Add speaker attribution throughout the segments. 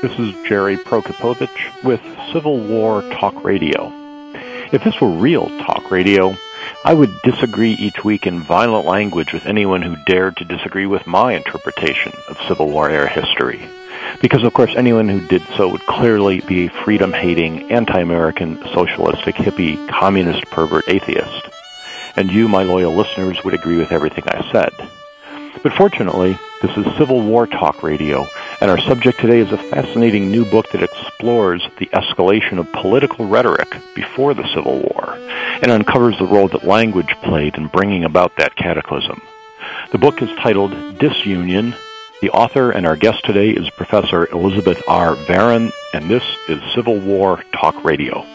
Speaker 1: This is Jerry Prokopowicz with Civil War Talk Radio. If this were real talk radio, I would disagree each week in violent language with anyone who dared to disagree with my interpretation of Civil War era history. Because, of course, anyone who did so would clearly be a freedom hating, anti American, socialistic, hippie, communist, pervert atheist. And you, my loyal listeners, would agree with everything I said. But fortunately, this is Civil War Talk Radio, and our subject today is a fascinating new book that explores the escalation of political rhetoric before the Civil War and uncovers the role that language played in bringing about that cataclysm. The book is titled Disunion. The author and our guest today is Professor Elizabeth R. Varon, and this is Civil War Talk Radio.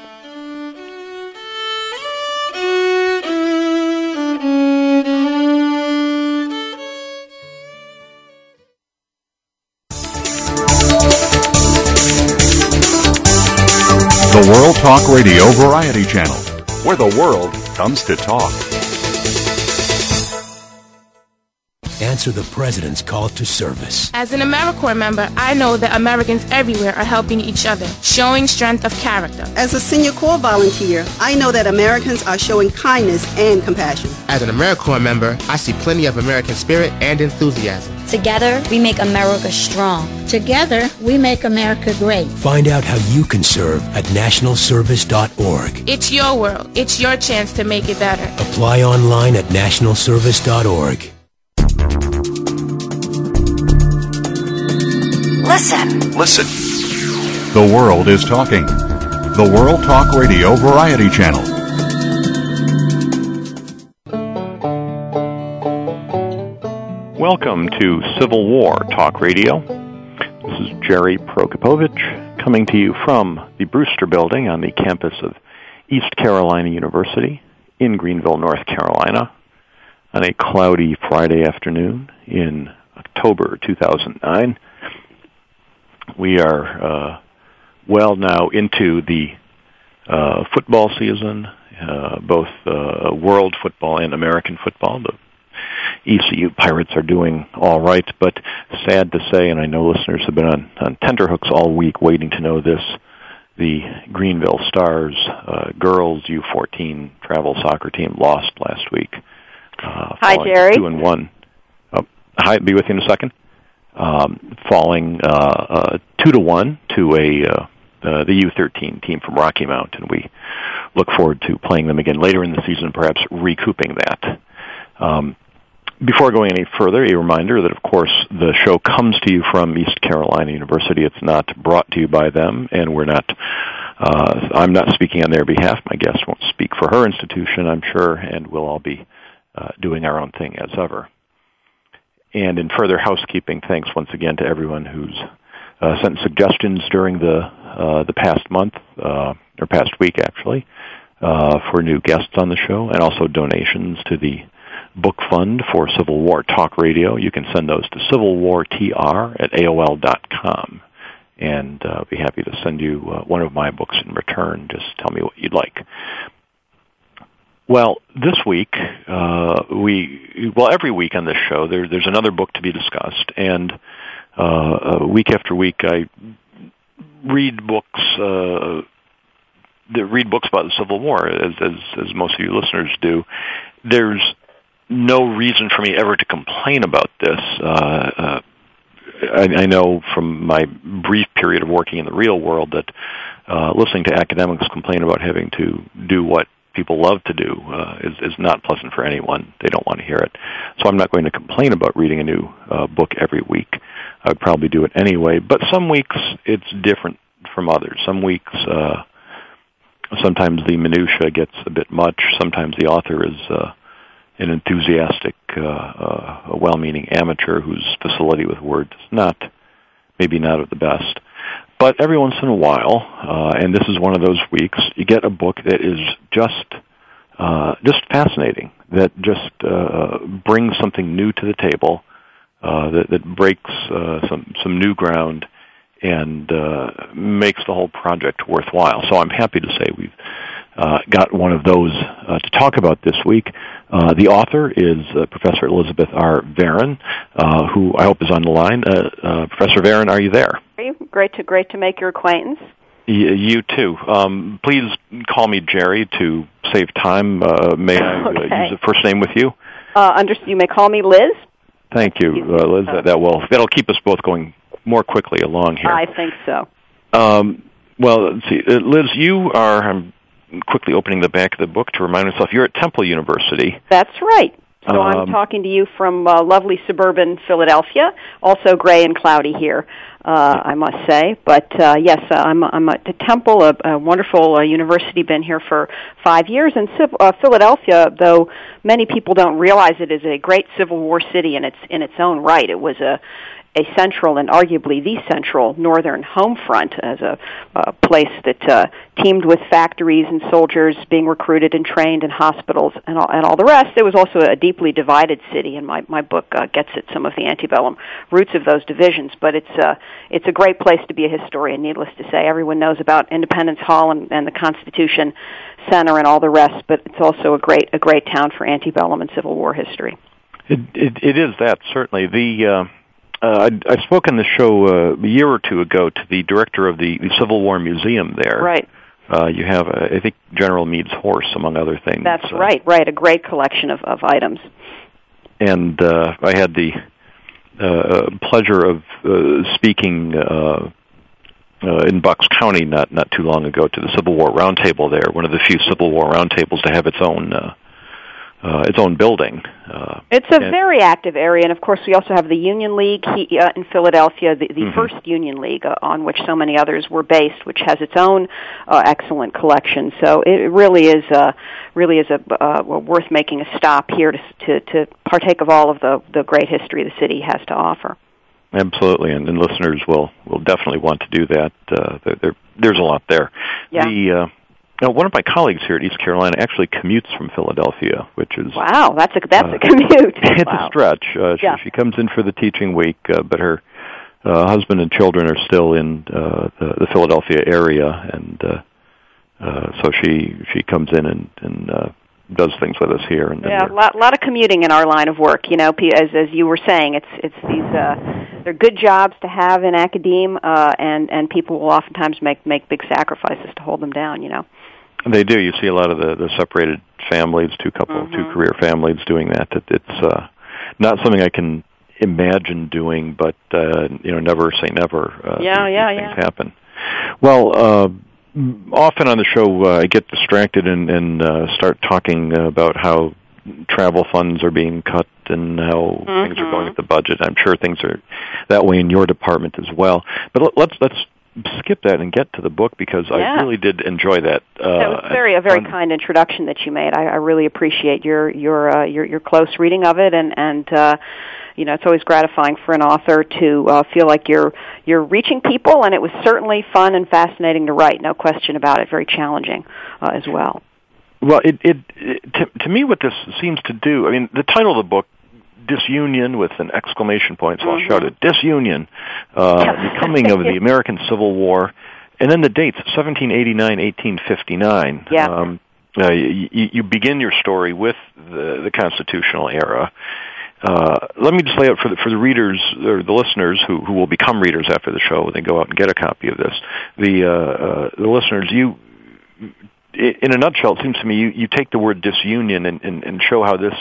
Speaker 2: World Talk Radio Variety Channel, where the world comes to talk.
Speaker 3: Answer the President's call to service.
Speaker 4: As an AmeriCorps member, I know that Americans everywhere are helping each other, showing strength of character.
Speaker 5: As a senior Corps volunteer, I know that Americans are showing kindness and compassion.
Speaker 6: As an AmeriCorps member, I see plenty of American spirit and enthusiasm.
Speaker 7: Together, we make America strong.
Speaker 8: Together, we make America great.
Speaker 3: Find out how you can serve at nationalservice.org.
Speaker 4: It's your world. It's your chance to make it better.
Speaker 3: Apply online at nationalservice.org.
Speaker 9: Listen.
Speaker 2: Listen. The world is talking. The World Talk Radio Variety Channel.
Speaker 1: Welcome to Civil War Talk Radio. This is Jerry Prokopowicz coming to you from the Brewster Building on the campus of East Carolina University in Greenville, North Carolina, on a cloudy Friday afternoon in October 2009. We are uh, well now into the uh, football season, uh, both uh, world football and American football. The ECU Pirates are doing all right, but sad to say, and I know listeners have been on, on tenterhooks all week waiting to know this, the Greenville Stars uh, girls U14 travel soccer team lost last week.
Speaker 10: Uh, Hi, Jerry.
Speaker 1: Two and one. Oh, hi, be with you in a second. Um, falling uh, uh, two to one to a uh, uh, the U13 team from Rocky Mount, and we look forward to playing them again later in the season, perhaps recouping that. Um, before going any further, a reminder that, of course, the show comes to you from East Carolina University. It's not brought to you by them, and we're not. Uh, I'm not speaking on their behalf. My guest won't speak for her institution, I'm sure, and we'll all be uh, doing our own thing as ever. And in further housekeeping, thanks once again to everyone who's uh, sent suggestions during the uh, the past month uh, or past week, actually, uh, for new guests on the show, and also donations to the book fund for Civil War Talk Radio. You can send those to civilwartr at aol dot com, and uh, be happy to send you uh, one of my books in return. Just tell me what you'd like. Well, this week uh, we well every week on this show there, there's another book to be discussed, and uh, uh, week after week I read books. Uh, that read books about the Civil War, as, as as most of you listeners do. There's no reason for me ever to complain about this. Uh, uh, I, I know from my brief period of working in the real world that uh, listening to academics complain about having to do what people love to do uh, is, is not pleasant for anyone. They don't want to hear it. So I'm not going to complain about reading a new uh, book every week. I would probably do it anyway. But some weeks it's different from others. Some weeks, uh, sometimes the minutia gets a bit much. Sometimes the author is uh, an enthusiastic, uh, uh, a well-meaning amateur whose facility with words is not, maybe not of the best. But every once in a while, uh, and this is one of those weeks, you get a book that is just, uh, just fascinating, that just uh, brings something new to the table, uh, that, that breaks uh, some some new ground, and uh, makes the whole project worthwhile. So I'm happy to say we've uh, got one of those uh, to talk about this week. Uh, the author is uh, Professor Elizabeth R. Varon, uh, who I hope is on the line. Uh, Professor Varon, are you there?
Speaker 10: Great to great to make your acquaintance.
Speaker 1: Y- you too. Um, please call me Jerry to save time. may I
Speaker 10: okay.
Speaker 1: use a first name with you?
Speaker 10: under, you may call me Liz.
Speaker 1: Thank you, Liz. That, that will that'll keep us both going more quickly along here.
Speaker 10: I think so.
Speaker 1: Um, well, let's see, Liz, you are. I'm quickly opening the back of the book to remind myself you're at Temple University.
Speaker 10: That's right. So
Speaker 1: um,
Speaker 10: I'm talking to you from uh, lovely suburban Philadelphia, also gray and cloudy here, uh, I must say. But uh, yes, uh, I'm, I'm at the Temple, a, a wonderful uh, university, been here for five years. And uh, Philadelphia, though many people don't realize it, is a great Civil War city in its in its own right. It was a a central and arguably the central northern home front as a, a place that uh, teemed with factories and soldiers being recruited and trained and hospitals and all, and all the rest. It was also a deeply divided city, and my, my book uh, gets at some of the antebellum roots of those divisions. But it's, uh, it's a great place to be a historian, needless to say. Everyone knows about Independence Hall and, and the Constitution Center and all the rest, but it's also a great, a great town for antebellum and Civil War history.
Speaker 1: It, it, it is that, certainly. The... Uh uh, I, I spoke on the show uh, a year or two ago to the director of the, Civil War Museum there.
Speaker 10: Right.
Speaker 1: Uh, you have, uh, I think, General Meade's horse, among other things.
Speaker 10: That's
Speaker 1: uh,
Speaker 10: right, right. A great collection of, of items.
Speaker 1: And uh, I had the uh, pleasure of uh, speaking uh, uh, in Bucks County not not too long ago to the Civil War Roundtable there, one of the few Civil War roundtables to have its own uh, uh, its own building. Uh,
Speaker 10: it's a very active area, and of course, we also have the Union League he, uh, in Philadelphia, the, the mm-hmm. first Union League uh, on which so many others were based, which has its own uh, excellent collection. So it really is uh, really is a uh, worth making a stop here to, to to partake of all of the the great history the city has to offer.
Speaker 1: Absolutely, and, and listeners will will definitely want to do that. Uh, there, there, there's a lot there.
Speaker 10: Yeah.
Speaker 1: The uh, now, one of my colleagues here at East Carolina actually commutes from Philadelphia, which is
Speaker 10: wow. That's a that's
Speaker 1: uh,
Speaker 10: a commute.
Speaker 1: it's
Speaker 10: wow.
Speaker 1: a stretch. Uh, she,
Speaker 10: yeah.
Speaker 1: she comes in for the teaching week, uh, but her uh, husband and children are still in uh, the, the Philadelphia area, and uh, uh, so she she comes in and and uh, does things with us here. And
Speaker 10: yeah, a lot, lot of commuting in our line of work. You know, as as you were saying, it's it's these uh, they're good jobs to have in academe, uh, and and people will oftentimes make make big sacrifices to hold them down. You know.
Speaker 1: They do. You see a lot of the, the separated families, two couple,
Speaker 10: mm-hmm.
Speaker 1: two career families doing that. It, it's uh, not something I can imagine doing, but uh, you know, never say never. Uh,
Speaker 10: yeah,
Speaker 1: these,
Speaker 10: yeah,
Speaker 1: these
Speaker 10: yeah.
Speaker 1: Things happen. Well, uh, often on the show, uh, I get distracted and, and uh, start talking about how travel funds are being cut and how
Speaker 10: mm-hmm.
Speaker 1: things are going with the budget. I'm sure things are that way in your department as well. But let's let's skip that and get to the book because
Speaker 10: yeah.
Speaker 1: I really did enjoy that. Uh,
Speaker 10: that was very a very kind introduction that you made. I, I really appreciate your your uh, your your close reading of it, and and uh, you know it's always gratifying for an author to uh, feel like you're you're reaching people, and it was certainly fun and fascinating to write. No question about it. Very challenging uh, as well.
Speaker 1: Well, it, it, it to, to me what this seems to do. I mean, the title of the book disunion with an exclamation point, so
Speaker 10: mm-hmm.
Speaker 1: I'll shout it, disunion, uh, the coming of the American Civil War, and then the dates, 1789, 1859.
Speaker 10: Yeah.
Speaker 1: Um, uh, you, you begin your story with the, the constitutional era. Uh, let me just lay out for the, for the readers or the listeners who, who will become readers after the show when they go out and get a copy of this. The, uh, uh, the listeners, you, in a nutshell, it seems to me you, you take the word disunion and, and, and show how this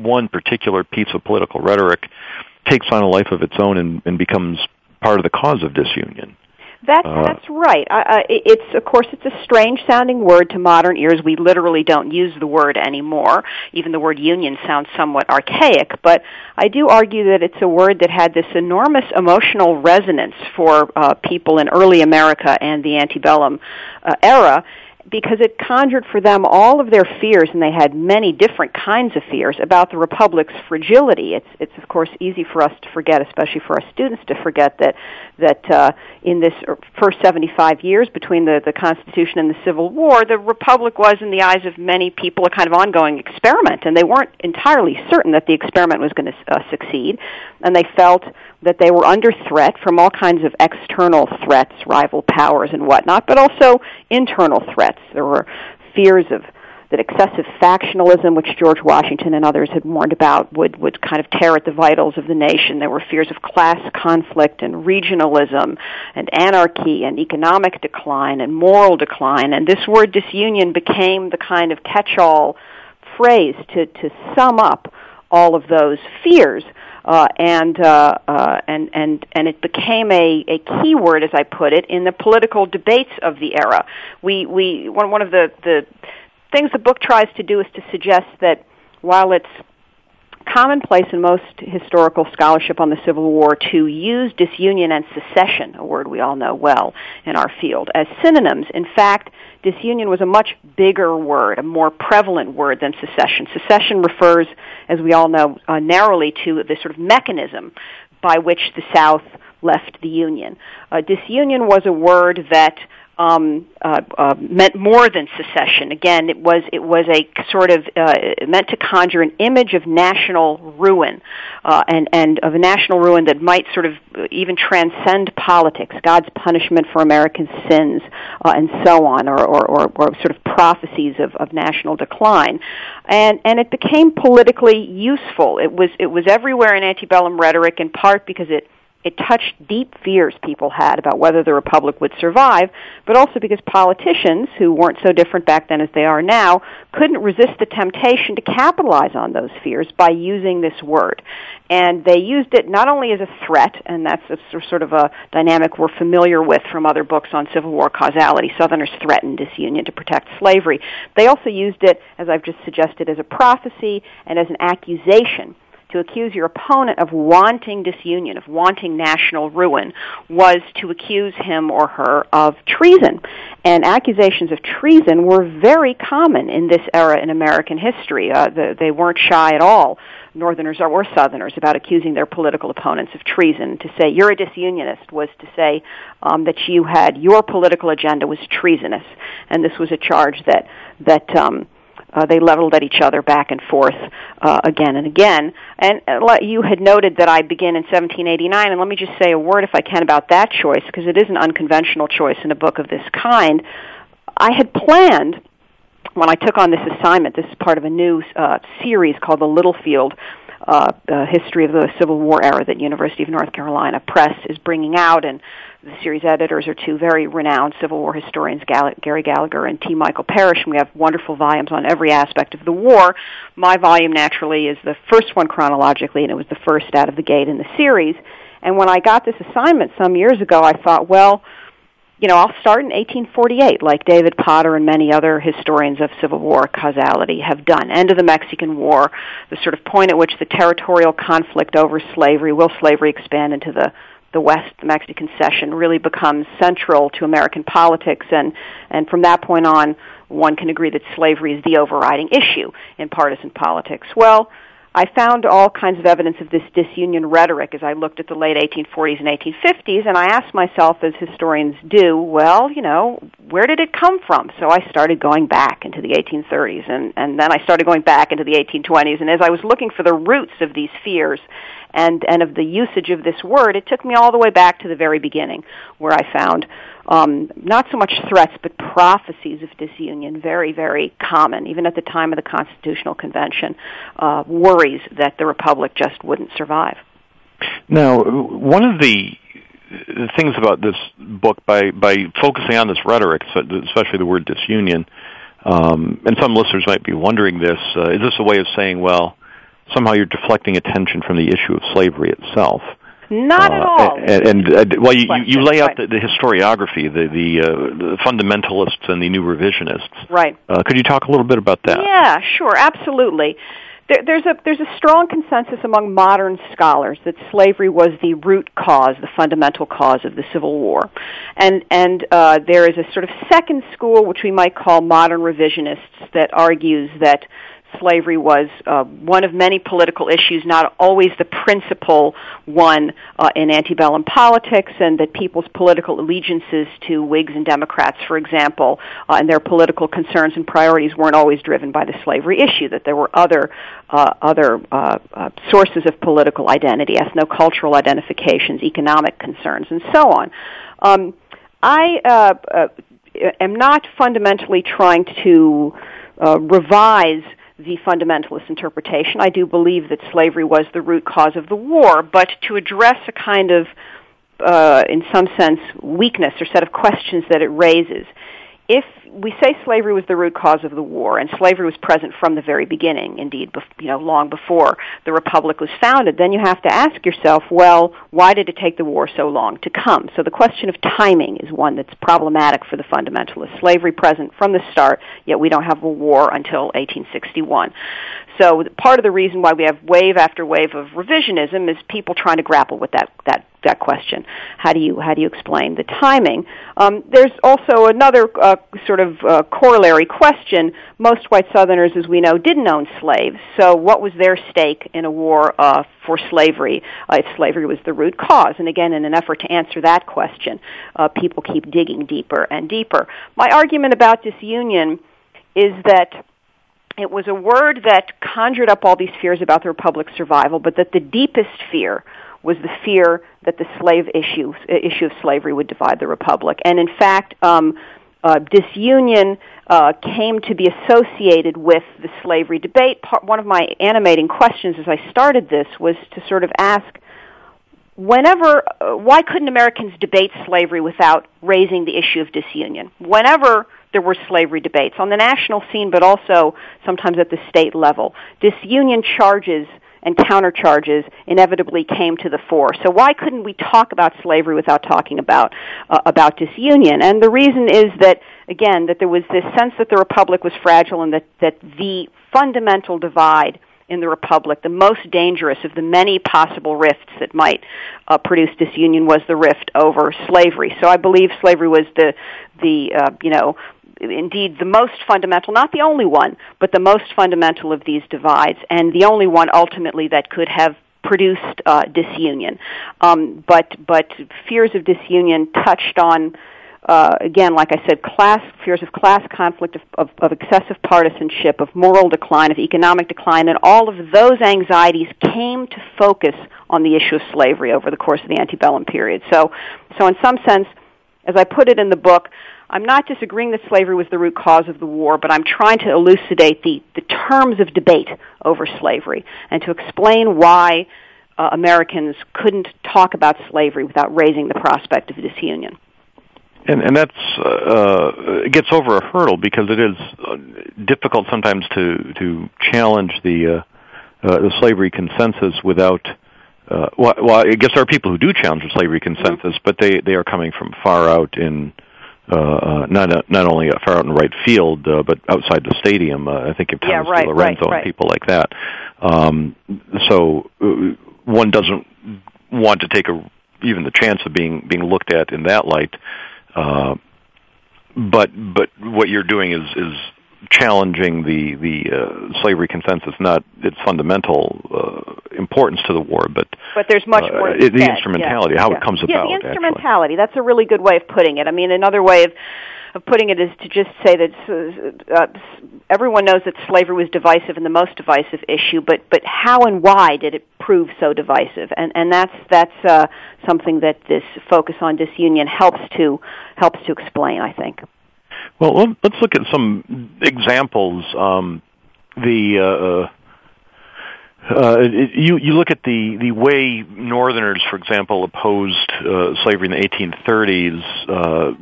Speaker 1: one particular piece of political rhetoric takes on a life of its own and, and becomes part of the cause of disunion.
Speaker 10: That's uh, that's right. I, it's of course it's a strange sounding word to modern ears. We literally don't use the word anymore. Even the word union sounds somewhat archaic. But I do argue that it's a word that had this enormous emotional resonance for uh, people in early America and the antebellum uh, era because it conjured for them all of their fears, and they had many different kinds of fears about the republic's fragility. It's, it's of course easy for us to forget, especially for our students to forget that that uh, in this first 75 years between the the Constitution and the Civil War, the republic was, in the eyes of many people, a kind of ongoing experiment, and they weren't entirely certain that the experiment was going to uh, succeed, and they felt that they were under threat from all kinds of external threats, rival powers and whatnot, but also internal threats. There were fears of that excessive factionalism, which George Washington and others had warned about, would, would kind of tear at the vitals of the nation. There were fears of class conflict and regionalism and anarchy and economic decline and moral decline. And this word disunion became the kind of catch-all phrase to, to sum up all of those fears uh, and uh, uh, and and and it became a a key word, as I put it, in the political debates of the era. We we one one of the the things the book tries to do is to suggest that while it's commonplace in most historical scholarship on the Civil War to use disunion and secession, a word we all know well in our field, as synonyms. In fact, disunion was a much bigger word, a more prevalent word than secession. Secession refers, as we all know, uh, narrowly to the sort of mechanism by which the South left the Union. Uh, disunion was a word that um, uh, uh, meant more than secession. Again, it was it was a sort of uh, meant to conjure an image of national ruin, uh, and and of a national ruin that might sort of even transcend politics, God's punishment for American sins, uh, and so on, or, or, or, or sort of prophecies of, of national decline, and and it became politically useful. It was it was everywhere in antebellum rhetoric, in part because it it touched deep fears people had about whether the republic would survive, but also because politicians, who weren't so different back then as they are now, couldn't resist the temptation to capitalize on those fears by using this word. And they used it not only as a threat, and that's a sort of a dynamic we're familiar with from other books on Civil War causality. Southerners threatened disunion to protect slavery. They also used it, as I've just suggested, as a prophecy and as an accusation to accuse your opponent of wanting disunion, of wanting national ruin, was to accuse him or her of treason. And accusations of treason were very common in this era in American history. Uh, the, they weren't shy at all, Northerners or Southerners, about accusing their political opponents of treason. To say you're a disunionist was to say um, that you had your political agenda was treasonous, and this was a charge that that um, uh, they leveled at each other back and forth uh, again and again. And uh, you had noted that I begin in 1789, and let me just say a word, if I can, about that choice, because it is an unconventional choice in a book of this kind. I had planned when I took on this assignment, this is part of a new uh, series called the Littlefield uh, uh, History of the Civil War Era that University of North Carolina Press is bringing out, and the series editors are two very renowned Civil War historians, Gall- Gary Gallagher and T. Michael Parrish, and we have wonderful volumes on every aspect of the war. My volume, naturally, is the first one chronologically, and it was the first out of the gate in the series. And when I got this assignment some years ago, I thought, well, you know, I'll start in 1848, like David Potter and many other historians of Civil War causality have done. End of the Mexican War, the sort of point at which the territorial conflict over slavery, will slavery expand into the the West, the Mexican Cession, really becomes central to American politics, and and from that point on, one can agree that slavery is the overriding issue in partisan politics. Well, I found all kinds of evidence of this disunion rhetoric as I looked at the late 1840s and 1850s, and I asked myself, as historians do, well, you know, where did it come from? So I started going back into the 1830s, and, and then I started going back into the 1820s, and as I was looking for the roots of these fears and, and of the usage of this word, it took me all the way back to the very beginning, where I found um, not so much threats, but prophecies of disunion, very, very common, even at the time of the Constitutional Convention, uh, worries that the Republic just wouldn't survive.
Speaker 1: Now, one of the things about this book, by, by focusing on this rhetoric, especially the word disunion, um, and some listeners might be wondering this, uh, is this a way of saying, well, somehow you're deflecting attention from the issue of slavery itself?
Speaker 10: Not uh, at all.
Speaker 1: And, and uh, well, you, you lay out the, the historiography, the the, uh, the fundamentalists and the new revisionists.
Speaker 10: Right.
Speaker 1: Uh, could you talk a little bit about that?
Speaker 10: Yeah, sure, absolutely. there, there's a there's a strong consensus among modern scholars that slavery was the root cause, the fundamental cause of the Civil War, and and uh, there is a sort of second school, which we might call modern revisionists, that argues that slavery was uh, one of many political issues, not always the principal one uh, in antebellum politics, and that people's political allegiances to Whigs and Democrats, for example, uh, and their political concerns and priorities weren't always driven by the slavery issue. That there were other uh, other uh, uh, sources of political identity, ethnocultural identifications, economic concerns, and so on. Um, I am not fundamentally trying to revise the fundamentalist interpretation. I do believe that slavery was the root cause of the war, but to address a kind of, uh, in some sense, weakness or set of questions that it raises, if we say slavery was the root cause of the war, and slavery was present from the very beginning, indeed, you know, long before the republic was founded, then you have to ask yourself, well, why did it take the war so long to come? So the question of timing is one that's problematic for the fundamentalists. Slavery present from the start, yet we don't have a war until 1861. So part of the reason why we have wave after wave of revisionism is people trying to grapple with that that that question. How do you how do you explain the timing? Um, there's also another uh, sort of uh, corollary question. Most white Southerners, as we know, didn't own slaves. So what was their stake in a war uh, for slavery uh, if slavery was the root cause? And again, in an effort to answer that question, uh, people keep digging deeper and deeper. My argument about disunion is that it was a word that conjured up all these fears about the republic's survival, but that the deepest fear was the fear that the slave issue issue of slavery would divide the republic. And in fact, um, uh, disunion uh, came to be associated with the slavery debate. Part, one of my animating questions as I started this was to sort of ask whenever uh, why couldn't Americans debate slavery without raising the issue of disunion? Whenever there were slavery debates on the national scene, but also sometimes at the state level, disunion charges and countercharges inevitably came to the fore. So why couldn't we talk about slavery without talking about uh, about disunion? And the reason is that again that there was this sense that the republic was fragile and that that the fundamental divide in the republic, the most dangerous of the many possible rifts that might uh, produce disunion was the rift over slavery. So I believe slavery was the the uh, you know indeed the most fundamental, not the only one, but the most fundamental of these divides, and the only one ultimately that could have produced uh, disunion. Um, but but fears of disunion touched on. Uh, again, like I said, class fears of class conflict, of, of, of excessive partisanship, of moral decline, of economic decline, and all of those anxieties came to focus on the issue of slavery over the course of the antebellum period. So, so in some sense, as I put it in the book, I'm not disagreeing that slavery was the root cause of the war, but I'm trying to elucidate the, the terms of debate over slavery and to explain why uh, Americans couldn't talk about slavery without raising the prospect of disunion.
Speaker 1: And, and that's uh, uh, gets over a hurdle because it is uh, difficult sometimes to to challenge the uh, uh, the slavery consensus without. Uh, well, well, I guess there are people who do challenge the slavery consensus, mm-hmm. but they they are coming from far out in uh, uh, not uh, not only a far out in right field, uh, but outside the stadium. Uh, I think of Thomas
Speaker 10: yeah, right,
Speaker 1: DiLorenzo
Speaker 10: right, right.
Speaker 1: and people like that. Um, so uh, one doesn't want to take a even the chance of being being looked at in that light. Uh, but but what you're doing is is challenging the the uh, slavery consensus, not its fundamental uh, importance to the war, but
Speaker 10: but there's much uh, more.
Speaker 1: the instrumentality,
Speaker 10: yeah.
Speaker 1: how
Speaker 10: yeah.
Speaker 1: it comes
Speaker 10: yeah,
Speaker 1: about.
Speaker 10: the instrumentality.
Speaker 1: Actually.
Speaker 10: That's a really good way of putting it. I mean, another way of of putting it is to just say that uh, everyone knows that slavery was divisive and the most divisive issue, but but how and why did it prove so divisive? And and that's that's uh, something that this focus on disunion helps to helps to explain. I think.
Speaker 1: Well, let's look at some examples. Um, the uh, uh, uh you you look at the the way Northerners, for example, opposed uh, slavery in the 1830s uh,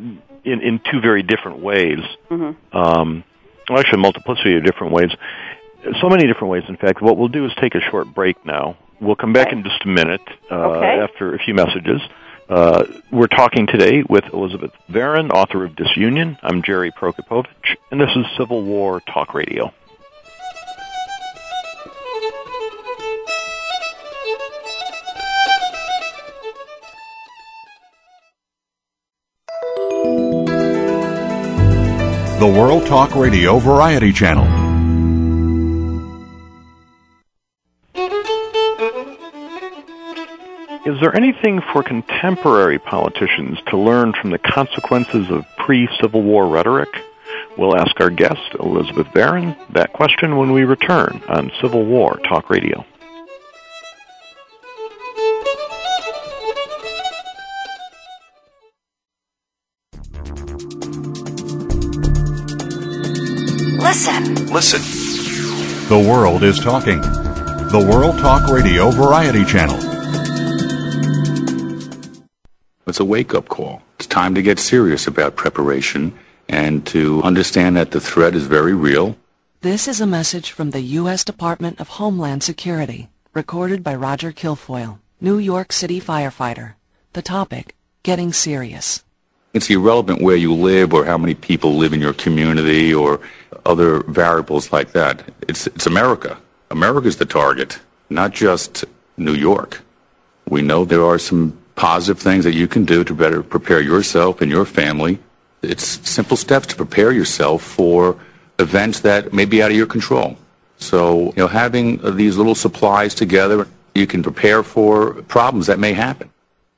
Speaker 1: in in two very different ways. Mm-hmm. Um, actually, a multiplicity of different ways. So many different ways. In fact, what we'll do is take a short break now. We'll come back
Speaker 10: okay.
Speaker 1: in just a minute uh,
Speaker 10: okay.
Speaker 1: after a few messages. Uh, we're talking today with Elizabeth Varon, author of Disunion. I'm Jerry Prokopowicz, and this is Civil War Talk Radio.
Speaker 2: The World Talk Radio Variety Channel
Speaker 1: Is there anything for contemporary politicians to learn from the consequences of pre Civil War rhetoric? We'll ask our guest, Elizabeth Varon, that question when we return on Civil War Talk Radio.
Speaker 9: Listen.
Speaker 2: Listen. The world is talking. The World Talk Radio Variety Channel.
Speaker 11: It's a wake up call. It's time to get serious about preparation and to understand that the threat is very real.
Speaker 12: This is a message from the U.S. Department of Homeland Security, recorded by Roger Kilfoyle, New York City firefighter. The topic, Getting Serious.
Speaker 11: It's irrelevant where you live or how many people live in your community or other variables like that. It's, it's America. America's the target, not just New York. We know there are some positive things that you can do to better prepare yourself and your family. It's simple steps to prepare yourself for events that may be out of your control. So, you know, having uh, these little supplies together, you can prepare for problems that may happen.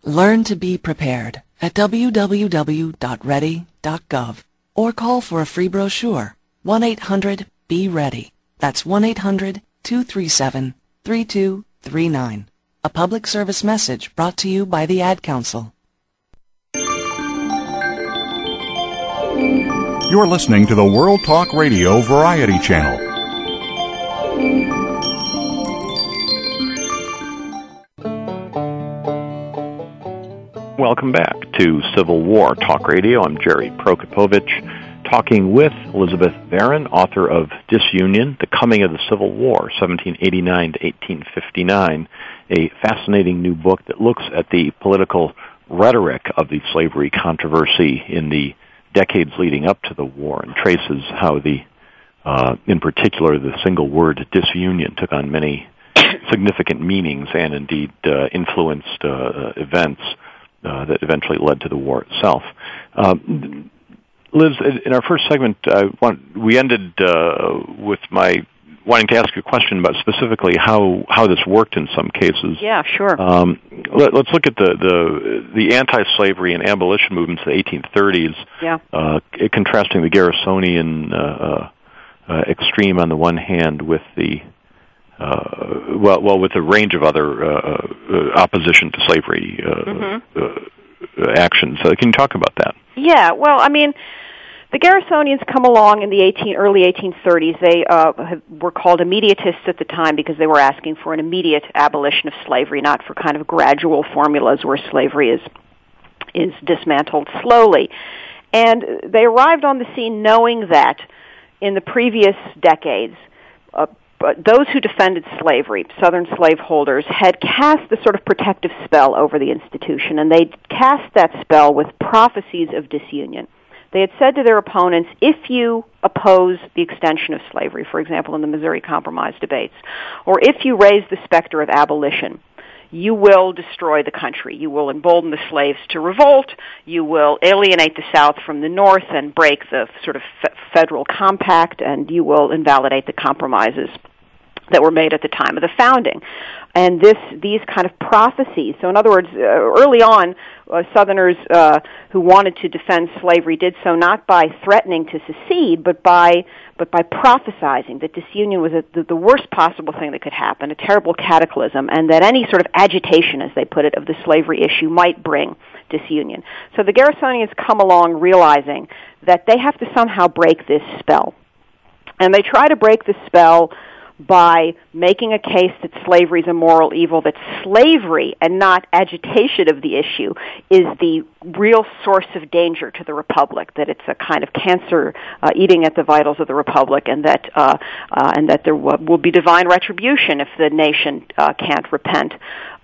Speaker 12: Learn to be prepared at www.ready.gov or call for a free brochure 1-800-BE-READY. That's 1-800-237-3239. A public service message brought to you by the Ad Council.
Speaker 2: You're listening to the World Talk Radio Variety Channel.
Speaker 1: Welcome back to Civil War Talk Radio. I'm Jerry Prokopowicz, talking with Elizabeth Varon, author of Disunion, The Coming of the Civil War, 1789 to 1859, a fascinating new book that looks at the political rhetoric of the slavery controversy in the decades leading up to the war and traces how the, uh, in particular, the single word disunion took on many significant meanings and indeed uh, influenced uh, events uh, that eventually led to the war itself. Um, Liz, in our first segment, want, we ended uh, with my wanting to ask you a question about specifically how, how this worked in some cases.
Speaker 10: Yeah, sure.
Speaker 1: Um, let, us look at the, the, the anti-slavery and abolition movements of the 1830s,
Speaker 10: yeah.
Speaker 1: uh, contrasting the Garrisonian uh, uh, extreme on the one hand with the uh, well, well, with a range of other uh, uh, opposition to slavery mm-hmm. actions. can you talk about that?
Speaker 10: Yeah. Well, I mean, the Garrisonians come along in the 18, early 1830s. They uh, were called immediatists at the time because they were asking for an immediate abolition of slavery, not for kind of gradual formulas where slavery is is dismantled slowly. And they arrived on the scene knowing that in the previous decades, uh, those who defended slavery, Southern slaveholders, had cast the sort of protective spell over the institution, and they cast that spell with prophecies of disunion. They had said to their opponents, if you oppose the extension of slavery, for example, in the Missouri Compromise debates, or if you raise the specter of abolition, you will destroy the country. You will embolden the slaves to revolt. You will alienate the South from the North and break the sort of federal compact, and you will invalidate the compromises that were made at the time of the founding. And this, these kind of prophecies. So, in other words, uh, early on, uh, Southerners uh, who wanted to defend slavery did so not by threatening to secede, but by but by prophesizing that disunion was a, the, the worst possible thing that could happen, a terrible cataclysm, and that any sort of agitation, as they put it, of the slavery issue might bring disunion. So the Garrisonians come along realizing that they have to somehow break this spell. And they try to break the spell by making a case that slavery is a moral evil, that slavery and not agitation of the issue is the real source of danger to the republic, that it's a kind of cancer uh, eating at the vitals of the republic, and that uh, uh, and that there w- will be divine retribution if the nation uh, can't repent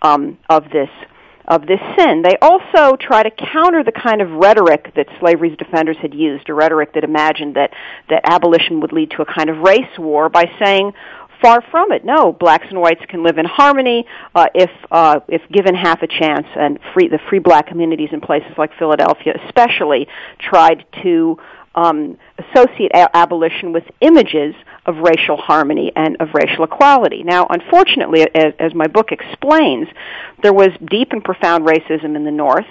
Speaker 10: um, of this of this sin. They also try to counter the kind of rhetoric that slavery's defenders had used, a rhetoric that imagined that, that abolition would lead to a kind of race war by saying, Far from it. No, blacks and whites can live in harmony uh, if uh, if given half a chance. And free the free black communities in places like Philadelphia, especially, tried to um, associate a- abolition with images of racial harmony and of racial equality. Now, unfortunately, as, as my book explains, there was deep and profound racism in the North.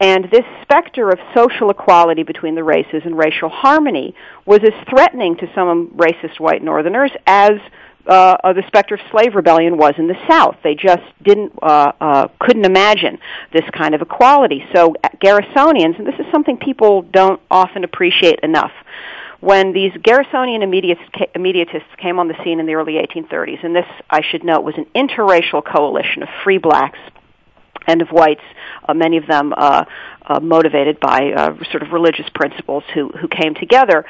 Speaker 10: And this specter of social equality between the races and racial harmony was as threatening to some racist white Northerners as uh, the specter of slave rebellion was in the South. They just didn't, uh, uh, couldn't imagine this kind of equality. So Garrisonians, and this is something people don't often appreciate enough, when these Garrisonian immediatists came on the scene in the early 1830s, and this, I should note, was an interracial coalition of free blacks and of whites, uh, many of them uh, uh, motivated by uh, sort of religious principles, who who came together.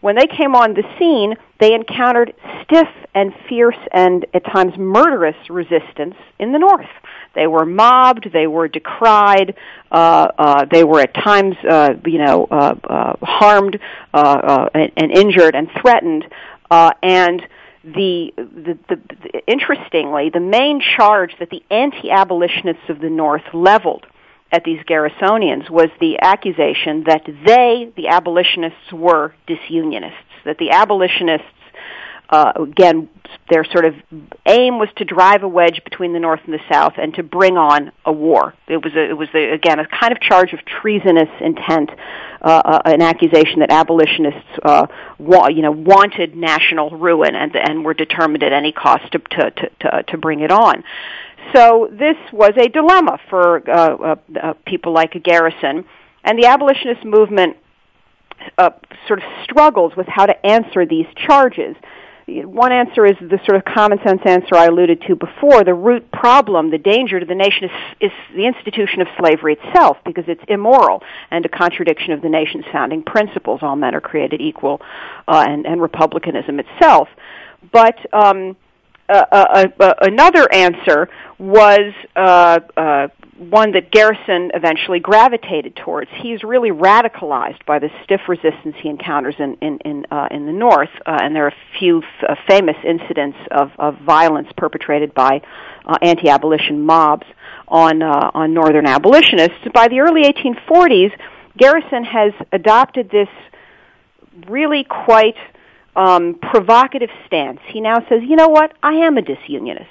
Speaker 10: When they came on the scene, they encountered stiff and fierce and at times murderous resistance in the North. They were mobbed, they were decried, uh, uh, they were at times, uh, you know, uh, uh, harmed uh, uh, and, and injured and threatened, uh, and the, the, the, the interestingly, the main charge that the anti-abolitionists of the North leveled at these Garrisonians was the accusation that they, the abolitionists, were disunionists. That the abolitionists, uh, again, their sort of aim was to drive a wedge between the North and the South and to bring on a war. It was, a, it was a, again a kind of charge of treasonous intent uh, uh, an accusation that abolitionists, uh, wa- you know, wanted national ruin and and were determined at any cost to to to, to, to bring it on. So this was a dilemma for uh, uh, uh, people like Garrison, and the abolitionist movement uh, sort of struggles with how to answer these charges one answer is the sort of common sense answer I alluded to before. The root problem, the danger to the nation is, is the institution of slavery itself because it's immoral and a contradiction of the nation's founding principles. All men are created equal uh, and, and republicanism itself. But um, another answer was uh, uh, one that Garrison eventually gravitated towards. He's really radicalized by the stiff resistance he encounters in in in, uh, in the North, uh, and there are a few f- uh, famous incidents of, of violence perpetrated by uh, anti-abolition mobs on uh, on Northern abolitionists. By the early 1840s, Garrison has adopted this really quite um, provocative stance. He now says, "You know what? I am a disunionist."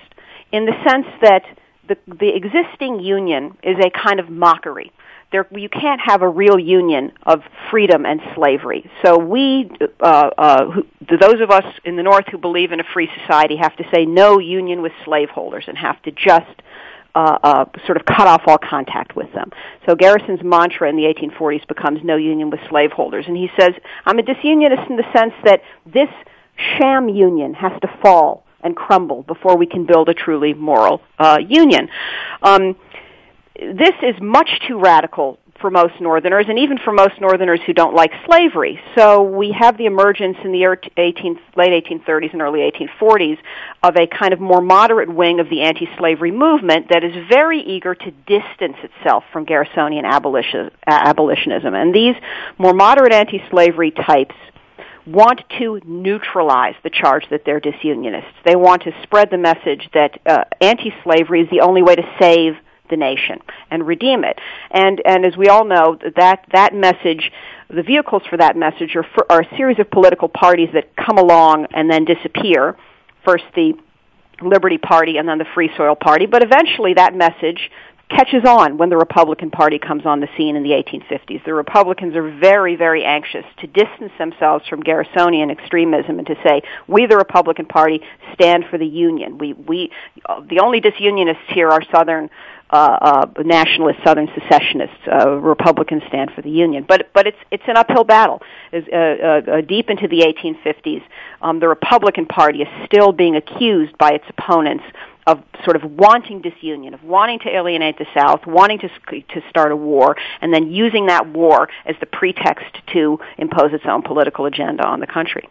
Speaker 10: in the sense that the, the existing union is a kind of mockery. There, you can't have a real union of freedom and slavery. So we, uh, uh, who, those of us in the North who believe in a free society, have to say no union with slaveholders and have to just uh, uh, sort of cut off all contact with them. So Garrison's mantra in the 1840s becomes no union with slaveholders, and he says, "I'm a disunionist in the sense that this sham union has to fall and crumble before we can build a truly moral uh, union. Um, this is much too radical for most Northerners, and even for most Northerners who don't like slavery. So we have the emergence in the 18, late 1830s and early 1840s of a kind of more moderate wing of the anti-slavery movement that is very eager to distance itself from Garrisonian abolitionism. And these more moderate anti-slavery types want to neutralize the charge that they're disunionists. They want to spread the message that uh, anti-slavery is the only way to save the nation and redeem it. And and as we all know, that that message, the vehicles for that message are for, are a series of political parties that come along and then disappear. First the Liberty Party and then the Free Soil Party, but eventually that message catches on when the Republican Party comes on the scene in the 1850s. The Republicans are very, very anxious to distance themselves from Garrisonian extremism and to say, we, the Republican Party, stand for the Union. We, we, uh, the only disunionists here are Southern uh, uh, nationalist Southern secessionists. Uh, Republicans stand for the Union, but but it's it's an uphill battle. Uh, uh, uh, deep into the 1850s, um, the Republican Party is still being accused by its opponents of sort of wanting disunion, of wanting to alienate the South, wanting to to start a war, and then using that war as the pretext to impose its own political agenda on the country.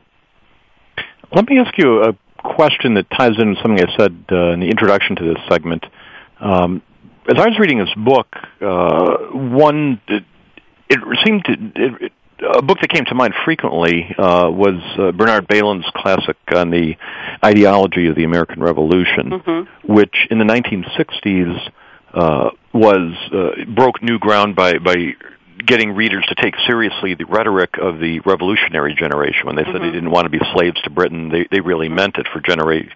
Speaker 1: Let me ask you a question that ties in with something I said uh, in the introduction to this segment. Um, as I was reading this book, uh, one it, it seemed to it, a book that came to mind frequently uh, was uh, Bernard Bailyn's classic on the ideology of the American Revolution,
Speaker 10: mm-hmm.
Speaker 1: which in the 1960s uh, was uh, broke new ground by by getting readers to take seriously the rhetoric of the revolutionary generation when they said
Speaker 10: Mm-hmm.
Speaker 1: they didn't want to be slaves to Britain. They they really meant it. For genera-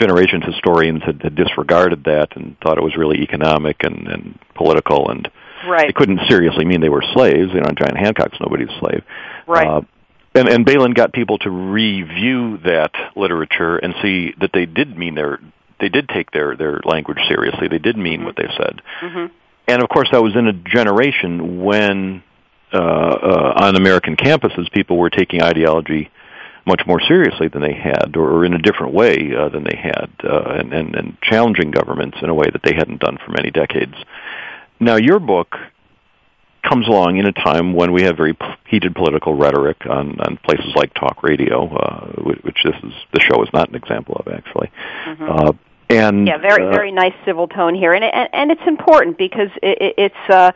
Speaker 1: generations, historians had, had disregarded that and thought it was really economic and, and political, and
Speaker 10: Right.
Speaker 1: it couldn't seriously mean they were slaves. You know, John Hancock's nobody's slave.
Speaker 10: Right.
Speaker 1: Uh, and, and Bailyn got people to review that literature and see that they did mean their they did take their their language seriously. They did mean what they said.
Speaker 10: hmm
Speaker 1: And of course, that was in a generation when uh, uh, on American campuses people were taking ideology much more seriously than they had, or, in a different way uh, than they had, uh, and, and, and challenging governments in a way that they hadn't done for many decades. Now, your book comes along in a time when we have very heated political rhetoric on, on places like talk radio, uh, which, this is the show is not an example of, actually. Uh, and
Speaker 10: yeah, very
Speaker 1: uh,
Speaker 10: very nice civil tone here, and and, and it's important because it, it, it's uh,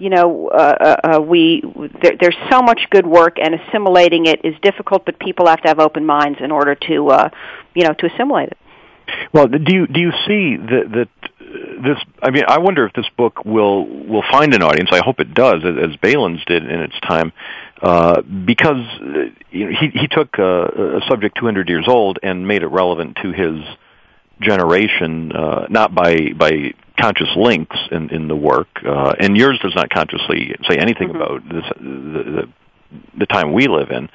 Speaker 10: you know uh, uh, uh, we there, there's so much good work, and assimilating it is difficult, but people have to have open minds in order to uh, you know to assimilate it.
Speaker 1: Well, do you do you see that that uh, this? I mean, I wonder if this book will will find an audience. I hope it does, as, Bailyn's did in its time, uh, because uh, you know, he he took a, a subject 200 years old and made it relevant to his generation, uh, not by by conscious links in in the work. Uh, and yours does not consciously say anything about this the, the the time we live in.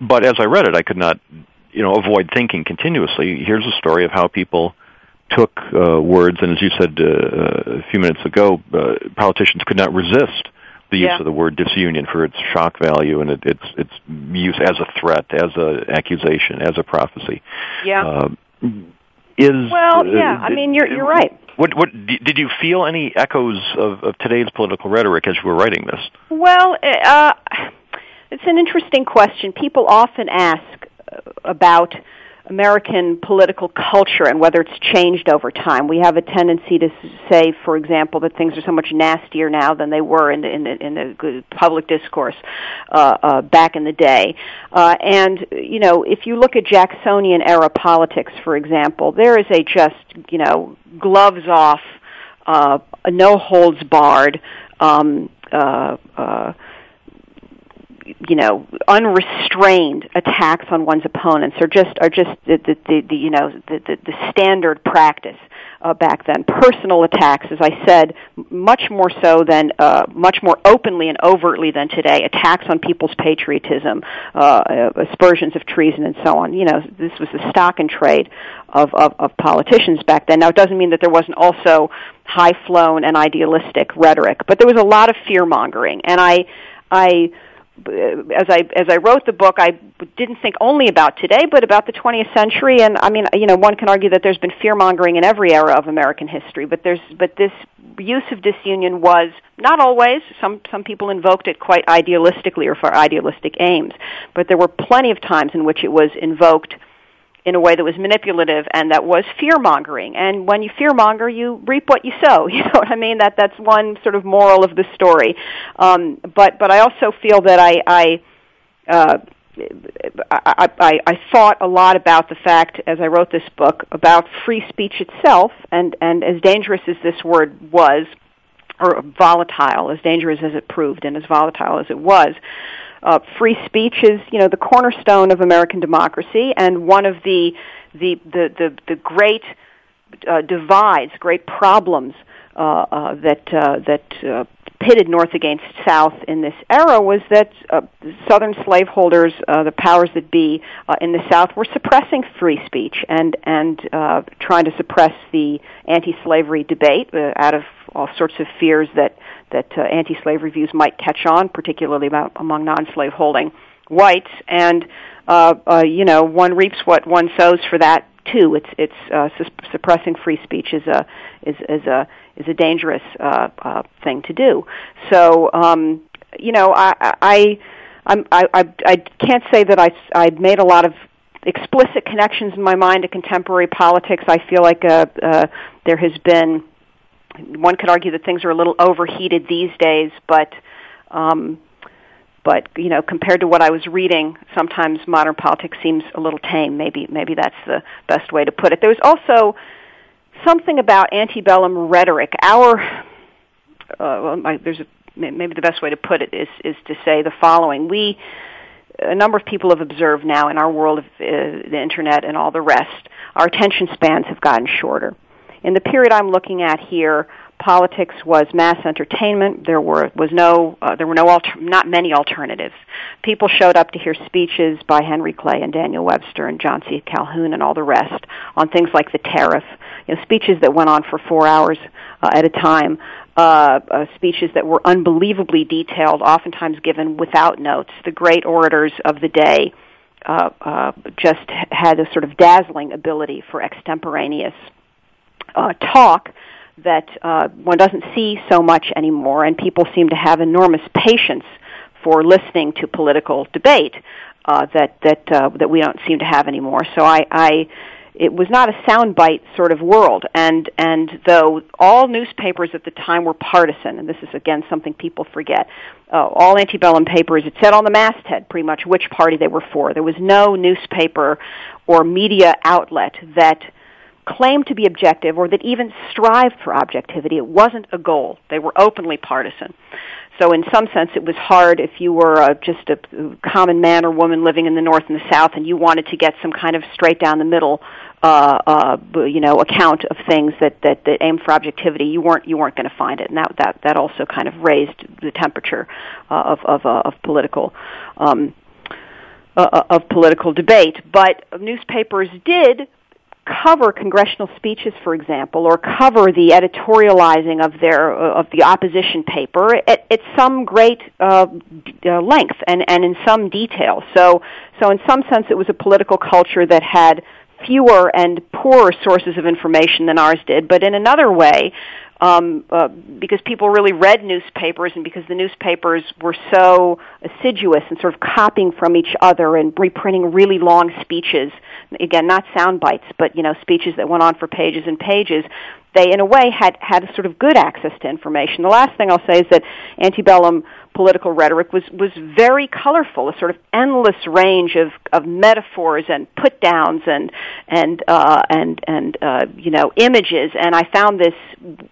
Speaker 1: But as I read it, I could not you know avoid thinking continuously. Here's a story of how people took uh, words, and as you said uh, a few minutes ago, uh, politicians could not resist the use
Speaker 10: Yeah.
Speaker 1: of the word disunion for its shock value and it, its its use as a threat, as a accusation, as a prophecy.
Speaker 10: Yeah.
Speaker 1: Uh, is
Speaker 10: well,
Speaker 1: uh,
Speaker 10: yeah. I mean, you're you're right.
Speaker 1: What what did you feel any echoes of, of today's political rhetoric as you were writing this?
Speaker 10: Well, uh, it's an interesting question. People often ask uh, about American political culture and whether it's changed over time. We have a tendency to say, for example, that things are so much nastier now than they were in the, in the, in the public discourse uh, uh, back in the day. Uh, and you know, if you look at Jacksonian era politics, for example, there is a just you know gloves off, uh, no holds barred. Um, uh, uh, you know unrestrained attacks on one's opponents are just are just the the, the, the you know the, the the standard practice uh, back then. Personal attacks as i said much more so than uh, much more openly and overtly than today. Attacks on people's patriotism uh, uh, aspersions of treason and so on. You know this was the stock and trade of, of of politicians back then. Now it doesn't mean that there wasn't also high flown and idealistic rhetoric but there was a lot of fear mongering and i i as I as I wrote the book, I didn't think only about today, but about the 20th century. And I mean, you know, one can argue that there's been fear mongering in every era of American history, but there's but this use of disunion was not always. Some some people invoked it quite idealistically or for idealistic aims, but there were plenty of times in which it was invoked in a way that was manipulative and that was fear mongering. And when you fear monger, you reap what you sow. You know what I mean? That that's one sort of moral of the story. Um, but but I also feel that I I, uh, I I I thought a lot about the fact as I wrote this book about free speech itself and and as dangerous as this word was or volatile, as dangerous as it proved and as volatile as it was. Uh, free speech is, you know, the cornerstone of American democracy and one of the the the the, the great uh, divides, great problems uh, uh, that uh, that uh, pitted North against South in this era was that uh, Southern slaveholders, uh, the powers that be uh, in the South, were suppressing free speech and and uh, trying to suppress the anti-slavery debate uh, out of all sorts of fears that that uh, anti-slavery views might catch on, particularly about among non-slave holding whites. And uh, uh, you know, one reaps what one sows for that too. It's it's uh, sus- suppressing free speech is a is is a is a dangerous uh, uh, thing to do. So um, you know, I I I'm, I I I can't say that I I made a lot of explicit connections in my mind to contemporary politics. I feel like uh, uh, there has been one could argue that things are a little overheated these days, but um, but you know, compared to what I was reading, sometimes modern politics seems a little tame. Maybe maybe that's the best way to put it. There was also something about antebellum rhetoric. Our uh, well, my, there's a maybe the best way to put it is is to say the following: we a number of people have observed now in our world of uh, the internet and all the rest, our attention spans have gotten shorter. In the period I'm looking at here, politics was mass entertainment. There were was no uh, there were no alter- not many alternatives. People showed up to hear speeches by Henry Clay and Daniel Webster and John C. Calhoun and all the rest on things like the tariff. You know, speeches that went on for four hours uh, at a time. Uh, uh, speeches that were unbelievably detailed, oftentimes given without notes. The great orators of the day uh, uh, just had a sort of dazzling ability for extemporaneous uh, talk that uh, one doesn't see so much anymore, and people seem to have enormous patience for listening to political debate uh, that that uh, that we don't seem to have anymore. So I, I it was not a soundbite sort of world, and and though all newspapers at the time were partisan, and this is again something people forget, uh, all antebellum papers it said on the masthead pretty much which party they were for. There was no newspaper or media outlet that claimed to be objective or that even strived for objectivity. It wasn't a goal. They were openly partisan. So in some sense, it was hard if you were uh, just a common man or woman living in the North and the South, and you wanted to get some kind of straight down the middle, uh, uh, you know, account of things that that, that aimed for objectivity. You weren't you weren't going to find it, and that that that also kind of raised the temperature uh, of of uh, of political. Um, uh, of political debate, but newspapers did cover congressional speeches, for example, or cover the editorializing of their uh, of the opposition paper at, at some great uh, uh, length and and in some detail. So so in some sense, it was a political culture that had fewer and poorer sources of information than ours did, but in another way, um, uh, because people really read newspapers and because the newspapers were so assiduous and sort of copying from each other and reprinting really long speeches. Again, not sound bites, but you know, speeches that went on for pages and pages. They, in a way, had had sort of good access to information. The last thing I'll say is that antebellum political rhetoric was was very colorful, a sort of endless range of of metaphors and put downs and and uh, and and uh, you know images. And I found this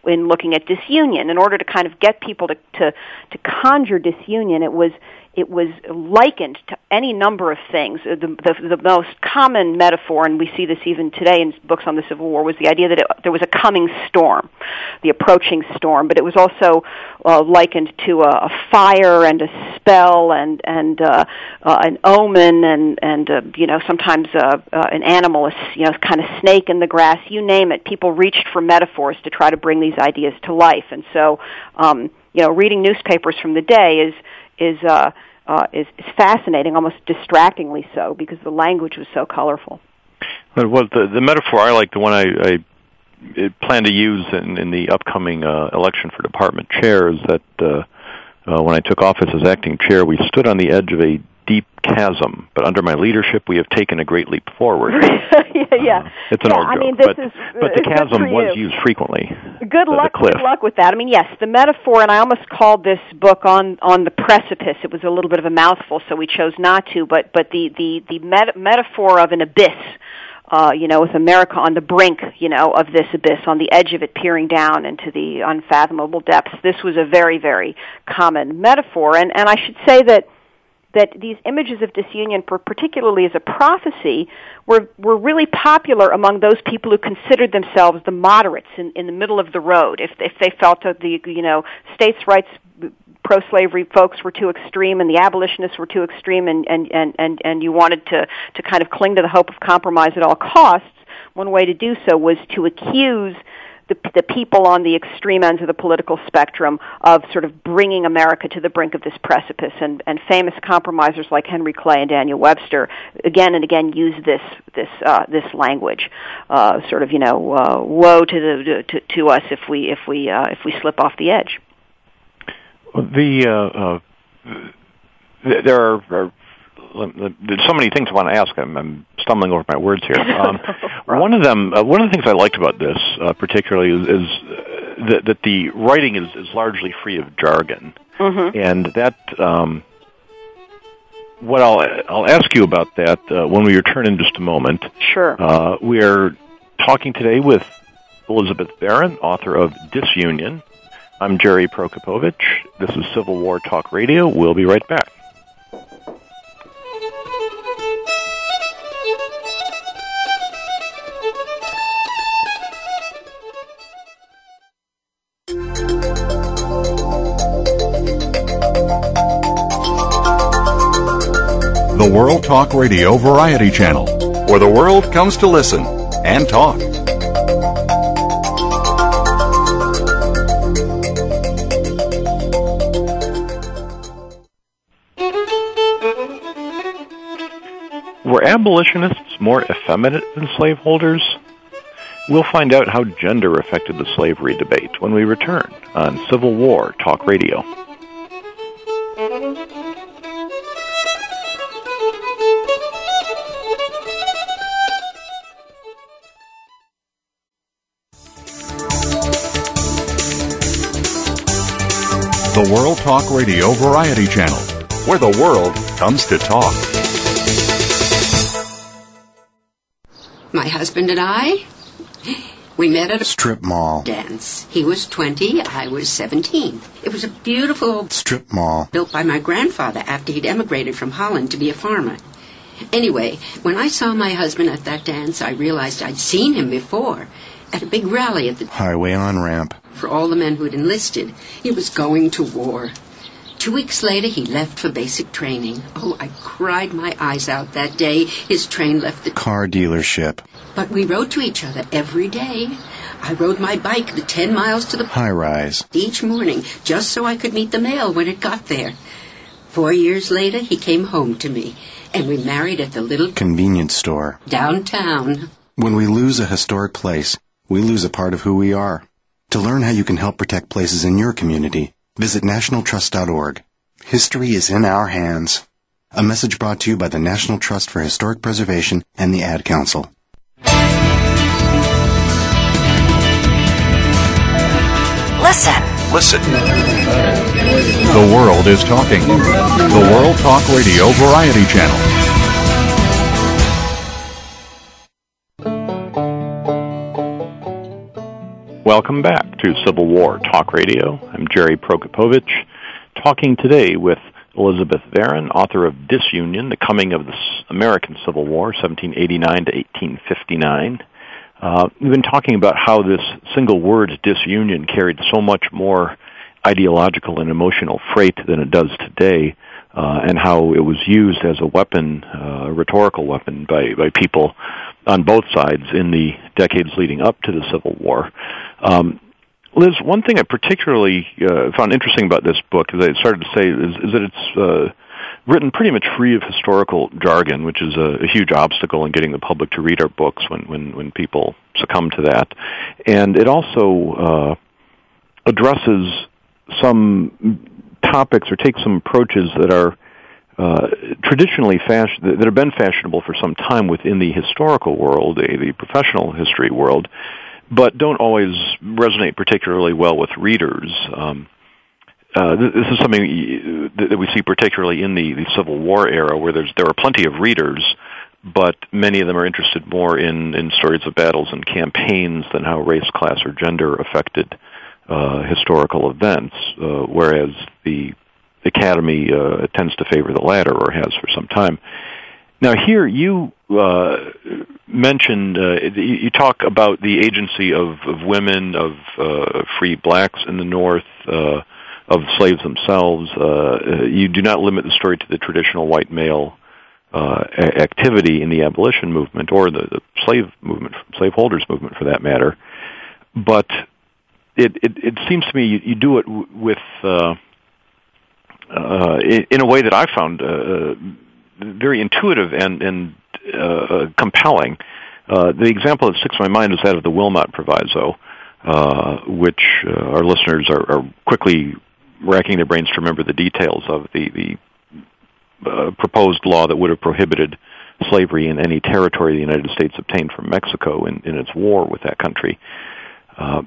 Speaker 10: in looking at disunion. In order to kind of get people to to to conjure disunion, it was it was likened to any number of things. The, the, the most common metaphor, and we see this even today in books on the Civil War, was the idea that it, there was a coming storm, the approaching storm. But it was also uh, likened to a, a fire and a spell and and uh, uh, an omen and and uh, you know sometimes uh, uh, an animal, a, you know, kind of snake in the grass. You name it. People reached for metaphors to try to bring these ideas to life. And so, um, you know, reading newspapers from the day is is uh, uh, is, is fascinating, almost distractingly so, because the language was so colorful.
Speaker 1: Well, the, the metaphor I like, the one I, I plan to use in, in the upcoming uh, election for department chair, is that uh, uh, when I took office as acting chair, we stood on the edge of a deep chasm, but under my leadership, we have taken a great leap forward.
Speaker 10: yeah, yeah.
Speaker 1: Uh, it's an
Speaker 10: yeah,
Speaker 1: old
Speaker 10: I
Speaker 1: joke,
Speaker 10: mean, this
Speaker 1: but,
Speaker 10: is,
Speaker 1: but the
Speaker 10: uh,
Speaker 1: chasm was used frequently.
Speaker 10: Good
Speaker 1: the,
Speaker 10: luck.
Speaker 1: The
Speaker 10: good luck with that. I mean, yes, the metaphor, and I almost called this book on on the precipice. It was a little bit of a mouthful, so we chose not to. But but the the the met- metaphor of an abyss. Uh, you know, with America on the brink, you know, of this abyss, on the edge of it, peering down into the unfathomable depths. This was a very, very common metaphor, and and I should say that that these images of disunion, particularly as a prophecy, were, were really popular among those people who considered themselves the moderates in, in the middle of the road. If, if they felt that the you know states' rights pro-slavery folks were too extreme and the abolitionists were too extreme, and and and and, and you wanted to to kind of cling to the hope of compromise at all costs, one way to do so was to accuse the, the people on the extreme ends of the political spectrum of sort of bringing America to the brink of this precipice. And, and famous compromisers like Henry Clay and Daniel Webster again and again use this this uh, this language, uh, sort of you know, uh, woe to the to, to us if we if we uh, if we slip off the edge.
Speaker 1: The uh, uh, there are, are there's so many things I want to ask. I'm, I'm stumbling over my words here. Um, one of them, uh, one of the things I liked about this, uh, particularly, is, is uh, that, that the writing is, is largely free of jargon,
Speaker 10: mm-hmm.
Speaker 1: and that. Um, what I'll I'll ask you about that uh, when we return in just a moment.
Speaker 10: Sure.
Speaker 1: Uh, we are talking today with Elizabeth Varon, author of Disunion, I'm Jerry Prokopowicz. This is Civil War Talk Radio. We'll be right back.
Speaker 2: World Talk Radio Variety Channel, where the world comes to listen and talk.
Speaker 1: Were abolitionists more effeminate than slaveholders? We'll find out how gender affected the slavery debate when we return on Civil War Talk Radio.
Speaker 2: World Talk Radio Variety Channel, where the world comes to talk.
Speaker 13: My husband and I, we met at a
Speaker 14: strip mall
Speaker 13: dance. He was 20, I was 17. It was a beautiful
Speaker 14: strip mall
Speaker 13: built by my grandfather after he'd emigrated from Holland to be a farmer. Anyway, when I saw my husband at that dance, I realized I'd seen him before at a big rally at the
Speaker 14: highway on ramp
Speaker 13: for all the men who had enlisted. He was going to war. Two weeks later, he left for basic training. Oh, I cried my eyes out that day. His train left the
Speaker 14: car dealership.
Speaker 13: But we rode to each other every day. I rode my bike the ten miles to the
Speaker 14: high rise
Speaker 13: each morning just so I could meet the mail when it got there. Four years later, he came home to me, and we married at the little
Speaker 14: convenience store
Speaker 13: downtown.
Speaker 14: When we lose a historic place, we lose a part of who we are. To learn how you can help protect places in your community, visit nationaltrust.org. History is in our hands. A message brought to you by the National Trust for Historic Preservation and the Ad Council.
Speaker 9: Listen.
Speaker 2: Listen. The world is talking. The World Talk Radio Variety Channel.
Speaker 1: Welcome back to Civil War Talk Radio. I'm Jerry Prokopowicz, talking today with Elizabeth Varon, author of Disunion, The Coming of the American Civil War, 1789 to 1859. Uh, we've been talking about how this single word, disunion, carried so much more ideological and emotional freight than it does today, uh, and how it was used as a weapon, uh, a rhetorical weapon, by, by people on both sides in the decades leading up to the Civil War. Um, Liz, one thing I particularly uh, found interesting about this book, as I started to say, is, is that it's uh, written pretty much free of historical jargon, which is a, a, huge obstacle in getting the public to read our books when, when, when people succumb to that. And it also uh, addresses some topics or takes some approaches that are uh, traditionally fashion that have been fashionable for some time within the historical world, the professional history world, but don't always resonate particularly well with readers. Um, uh, this is something that we see particularly in the, the Civil War era, where there are plenty of readers, but many of them are interested more in, in stories of battles and campaigns than how race, class, or gender affected uh, historical events. Uh, whereas the Academy uh, tends to favor the latter, or has for some time. Now, here you uh, mentioned uh, you talk about the agency of, of women, of uh, free blacks in the North, uh, of slaves themselves. Uh, you do not limit the story to the traditional white male uh, activity in the abolition movement or the, the slave movement, slaveholders movement, for that matter. But it, it, it seems to me you, you do it with uh, uh, in, in a way that I found uh, very intuitive and and uh, compelling. Uh, the example that sticks in my mind is that of the Wilmot Proviso, uh, which uh, our listeners are, are quickly racking their brains to remember the details of the the uh, proposed law that would have prohibited slavery in any territory the United States obtained from Mexico in, in its war with that country. Uh,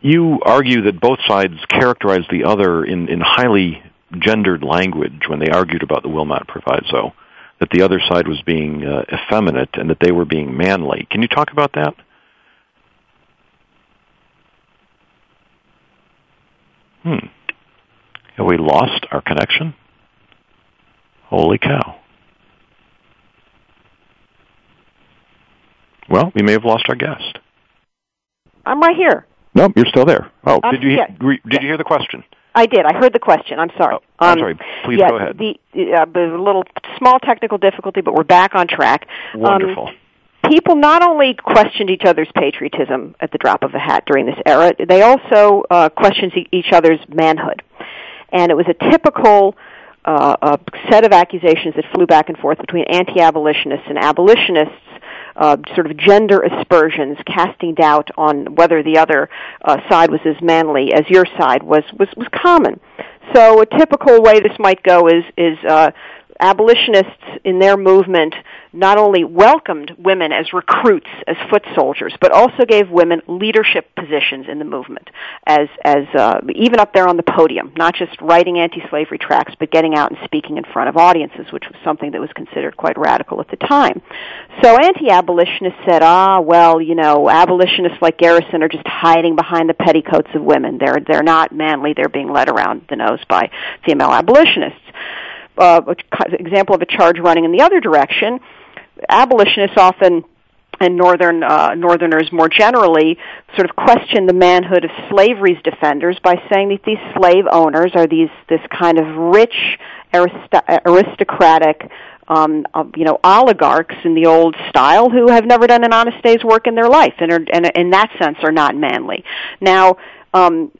Speaker 1: you argue that both sides characterized the other in, in highly gendered language when they argued about the Wilmot Proviso, that the other side was being uh, effeminate and that they were being manly. Can you talk about that? Hmm. Have we lost our connection? Holy cow. Well, we may have lost our guest.
Speaker 10: I'm right here.
Speaker 1: Nope, you're still there. Oh,
Speaker 10: Um,
Speaker 1: did you
Speaker 10: yeah.
Speaker 1: did you hear the question?
Speaker 10: I did. I heard the question. I'm sorry.
Speaker 1: Oh, I'm
Speaker 10: Um,
Speaker 1: sorry. Please
Speaker 10: yeah,
Speaker 1: go ahead.
Speaker 10: The, uh, there's a little small technical difficulty, but we're back on track. Um,
Speaker 1: Wonderful.
Speaker 10: people not only questioned each other's patriotism at the drop of a hat during this era, they also uh, questioned e- each other's manhood. And it was a typical uh, uh, set of accusations that flew back and forth between anti-abolitionists and abolitionists, uh, sort of gender aspersions, casting doubt on whether the other uh, side was as manly as your side was was was common. So a typical way this might go is is uh, abolitionists in their movement not only welcomed women as recruits, as foot soldiers, but also gave women leadership positions in the movement, as as uh, even up there on the podium, not just writing anti-slavery tracts, but getting out and speaking in front of audiences, which was something that was considered quite radical at the time. So anti-abolitionists said, ah, well, you know, abolitionists like Garrison are just hiding behind the petticoats of women. They're they're not manly. They're being led around the nose by female abolitionists uh, example of a charge running in the other direction, abolitionists often and northern uh, northerners more generally sort of question the manhood of slavery's defenders by saying that these slave owners are these this kind of rich aristo- aristocratic um, uh, you know oligarchs in the old style who have never done an honest day's work in their life and are and in that sense are not manly. Now um,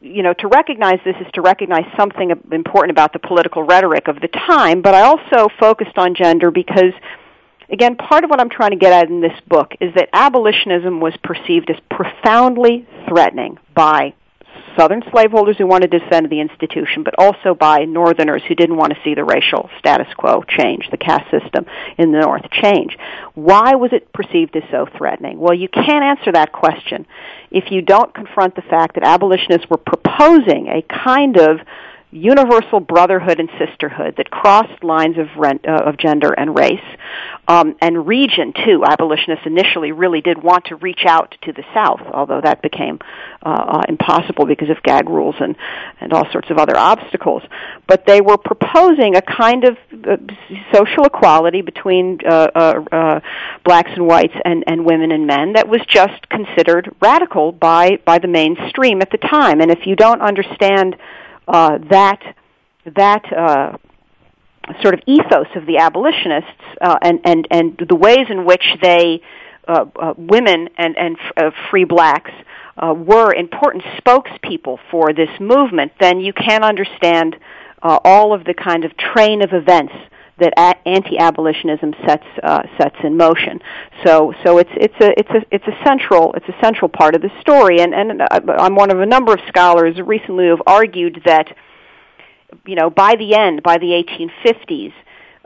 Speaker 10: you know, to recognize this is to recognize something important about the political rhetoric of the time, but I also focused on gender because, again, part of what I'm trying to get at in this book is that abolitionism was perceived as profoundly threatening by Southern slaveholders who wanted to defend the institution, but also by Northerners who didn't want to see the racial status quo change, the caste system in the North change. Why was it perceived as so threatening? Well, you can't answer that question if you don't confront the fact that abolitionists were proposing a kind of universal brotherhood and sisterhood that crossed lines of, rent, uh, of gender and race um, and region too. Abolitionists initially really did want to reach out to the South, although that became uh, uh, impossible because of gag rules and and all sorts of other obstacles. But they were proposing a kind of uh, social equality between uh, uh, uh, blacks and whites and and women and men that was just considered radical by by the mainstream at the time. And if you don't understand uh, that that uh, sort of ethos of the abolitionists uh, and and and the ways in which they uh, uh, women and and uh, free blacks uh, were important spokespeople for this movement, then you can understand uh, all of the kind of train of events that a- anti-abolitionism sets sets in motion. So so it's it's a it's a it's a central it's a central part of the story. And and I'm one of a number of scholars recently who have argued that you know by the end by the 1850s.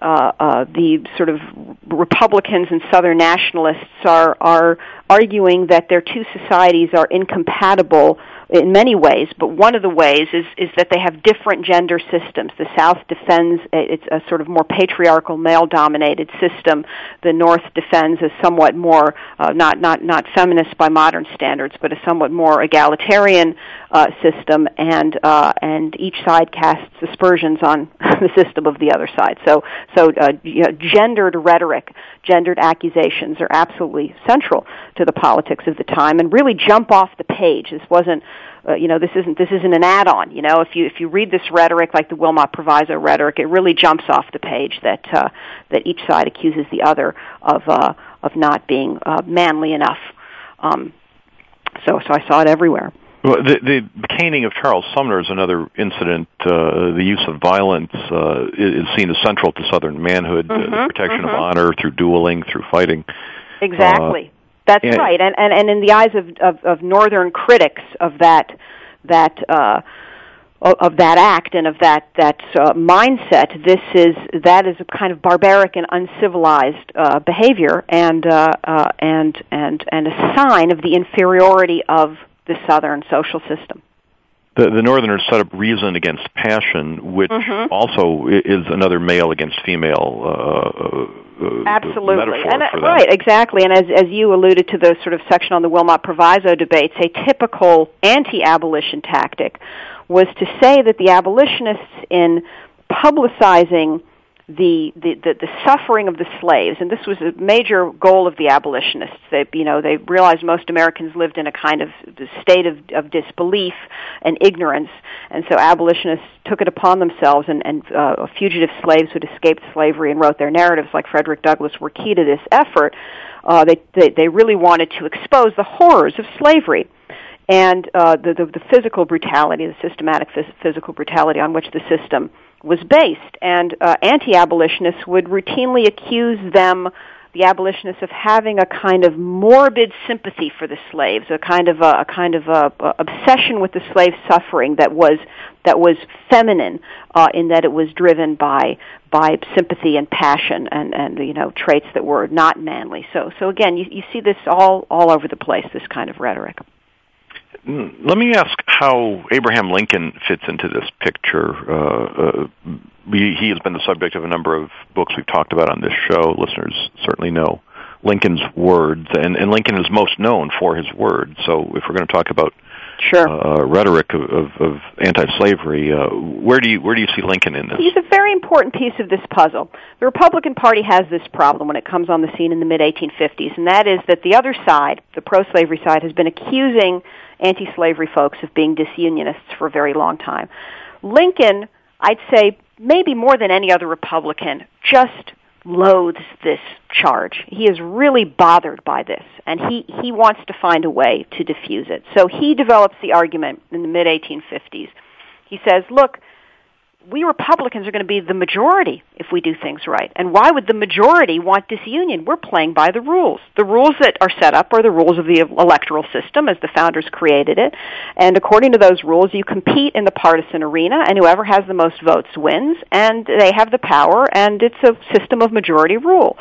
Speaker 10: Uh, uh, the sort of Republicans and Southern nationalists are are arguing that their two societies are incompatible in many ways, but one of the ways is is that they have different gender systems. The South defends it's a sort of more patriarchal, male-dominated system. The North defends a somewhat more uh, not not not feminist by modern standards, but a somewhat more egalitarian uh, system, and uh, and each side casts aspersions on the system of the other side. So so uh, you know, gendered rhetoric, gendered accusations are absolutely central to the politics of the time, and really jump off the page. This wasn't uh, you know this isn't this isn't an add-on you know if you if you read this rhetoric like the Wilmot Proviso rhetoric it really jumps off the page that uh, that each side accuses the other of uh, of not being uh, manly enough um, so so I saw it everywhere
Speaker 1: well, the, the caning of Charles Sumner is another incident. Uh, the use of violence uh, is seen as central to Southern manhood,
Speaker 10: mm-hmm,
Speaker 1: uh, the protection
Speaker 10: mm-hmm.
Speaker 1: of honor through dueling, through fighting.
Speaker 10: Exactly. That's
Speaker 1: and,
Speaker 10: right, and, and and in the eyes of, of, of northern critics of that that uh, of that act and of that that uh, mindset, this is that is a kind of barbaric and uncivilized uh, behavior, and uh, uh, and and and a sign of the inferiority of the southern social system.
Speaker 1: The, the Northerners set up reason against passion, which
Speaker 10: mm-hmm.
Speaker 1: also is another male against female uh,
Speaker 10: absolutely. And, uh, right exactly. And as as you alluded to the sort of section on the Wilmot Proviso debates a typical anti-abolition tactic was to say that the abolitionists in publicizing the, the, the, the suffering of the slaves, and this was a major goal of the abolitionists. They, you know, they realized most Americans lived in a kind of state of, of disbelief and ignorance, and so abolitionists took it upon themselves, and, and uh, fugitive slaves who had escaped slavery and wrote their narratives, like Frederick Douglass, were key to this effort. Uh, they, they, they really wanted to expose the horrors of slavery and uh, the, the, the physical brutality, the systematic phys- physical brutality on which the system was based. And uh, anti-abolitionists would routinely accuse them, the abolitionists, of having a kind of morbid sympathy for the slaves, a kind of a, a kind of a, a obsession with the slave suffering that was that was feminine uh, in that it was driven by by sympathy and passion and and you know traits that were not manly. So so again, you, you see this all all over the place. This kind of rhetoric.
Speaker 1: Let me ask how Abraham Lincoln fits into this picture. Uh, uh, he, he has been the subject of a number of books we've talked about on this show. Listeners certainly know Lincoln's words, and, and Lincoln is most known for his words. So, if we're going to talk about
Speaker 10: sure.
Speaker 1: uh, rhetoric of, of, of anti-slavery, uh, where do you where do you see Lincoln in this?
Speaker 10: He's a very important piece of this puzzle. The Republican Party has this problem when it comes on the scene in the mid 1850s, and that is that the other side, the pro-slavery side, has been accusing anti-slavery folks of being disunionists for a very long time. Lincoln, I'd say, maybe more than any other Republican, just loathes this charge. He is really bothered by this, and he, he wants to find a way to diffuse it. So he develops the argument in the mid 1850s. He says, look, we Republicans are going to be the majority if we do things right. And why would the majority want disunion? We're playing by the rules. The rules that are set up are the rules of the electoral system as the founders created it. And according to those rules, you compete in the partisan arena and whoever has the most votes wins and they have the power and it's a system of majority rule.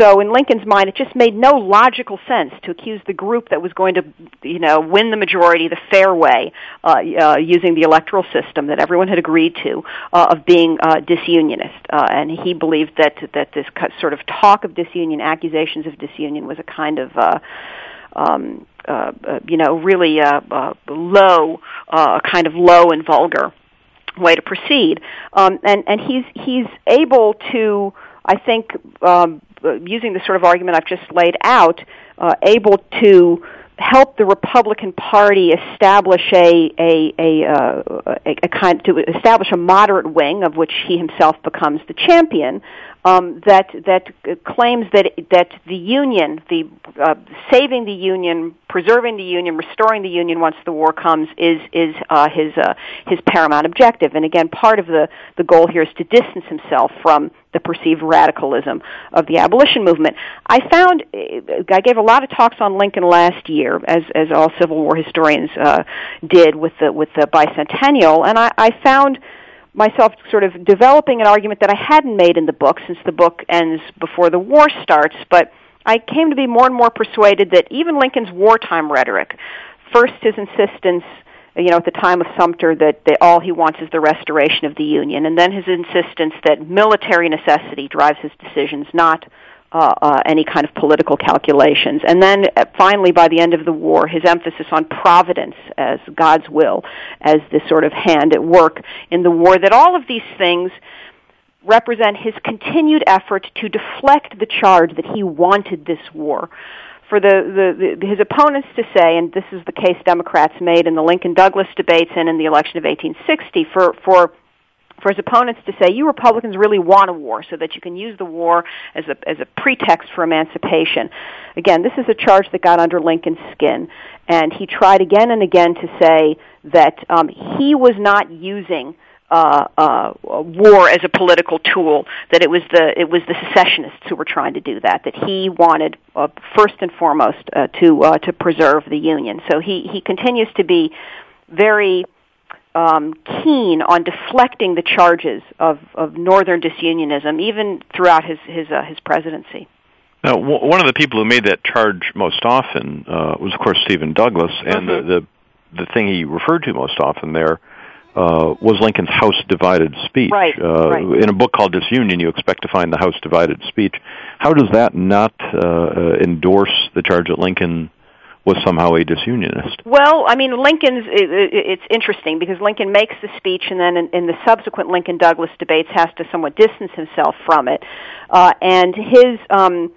Speaker 10: So in Lincoln's mind, it just made no logical sense to accuse the group that was going to, you know, win the majority the fair way uh, uh, using the electoral system that everyone had agreed to uh, of being uh, disunionist. Uh, and he believed that that this sort of talk of disunion, accusations of disunion, was a kind of uh, um, uh, uh, you know, really uh, uh, low, uh, kind of low and vulgar way to proceed. Um, and and he's he's able to, I think, um, using the sort of argument I've just laid out, uh, able to help the Republican Party establish a a a, uh, a, a kind to establish a moderate wing of which he himself becomes the champion um, that that claims that that the union, the uh, saving the union, preserving the union, restoring the union once the war comes is is uh, his uh, his paramount objective. And again, part of the the goal here is to distance himself from the perceived radicalism of the abolition movement. I found I gave a lot of talks on Lincoln last year, as as all Civil War historians uh, did with the with the bicentennial, and I, I found myself sort of developing an argument that I hadn't made in the book since the book ends before the war starts, but I came to be more and more persuaded that even Lincoln's wartime rhetoric, first his insistence you know, at the time of Sumter, that, that all he wants is the restoration of the Union, and then his insistence that military necessity drives his decisions, not uh, uh, any kind of political calculations. And then uh, finally, by the end of the war, his emphasis on providence as God's will, as this sort of hand at work in the war, that all of these things represent his continued effort to deflect the charge that he wanted this war. For the, the, the his opponents to say, and this is the case Democrats made in the Lincoln Douglas debates and in the election of 1860, for for for his opponents to say, you Republicans really want a war so that you can use the war as a, as a pretext for emancipation. Again, this is a charge that got under Lincoln's skin. And he tried again and again to say that um, he was not using uh, uh, war as a political tool. That it was the it was the secessionists who were trying to do that. That he wanted uh, first and foremost uh, to uh, to preserve the Union. So he he continues to be very um, keen on deflecting the charges of, of northern disunionism, even throughout his his, uh, his presidency.
Speaker 1: Now, w- one of the people who made that charge most often uh, was, of course, Stephen Douglas, and
Speaker 10: mm-hmm.
Speaker 1: the, the the thing he referred to most often there uh, was Lincoln's House divided speech.
Speaker 10: Right,
Speaker 1: uh,
Speaker 10: right.
Speaker 1: In a book called Disunion, you expect to find the House divided speech. How does that not uh, uh, endorse the charge that Lincoln was somehow a disunionist?
Speaker 10: Well, I mean, Lincoln's. It, it, it's interesting because Lincoln makes the speech, and then in, in the subsequent Lincoln-Douglas debates, has to somewhat distance himself from it. Uh, and his um,